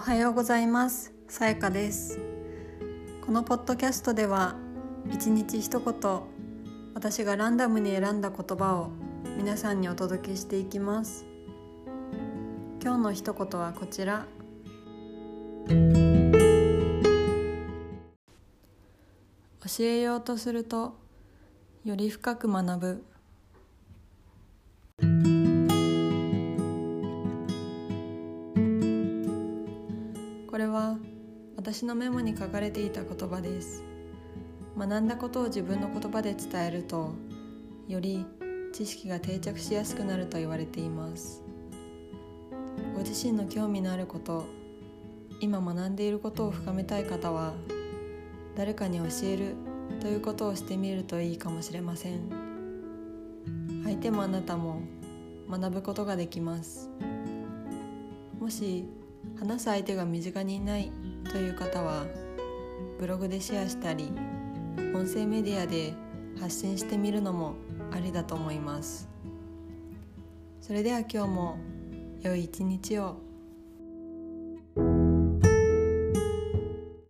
おはようございます。さやかです。このポッドキャストでは一日一言私がランダムに選んだ言葉を皆さんにお届けしていきます。今日の一言はこちら。教えようとするとより深く学ぶ。これは私のメモに書かれていた言葉です。学んだことを自分の言葉で伝えるとより知識が定着しやすくなると言われています。ご自身の興味のあること今学んでいることを深めたい方は誰かに教えるということをしてみるといいかもしれません。相手もあなたも学ぶことができます。もし話す相手が身近にいないという方はブログでシェアしたり音声メディアで発信してみるのもありだと思います。それでは今日も良い一日を。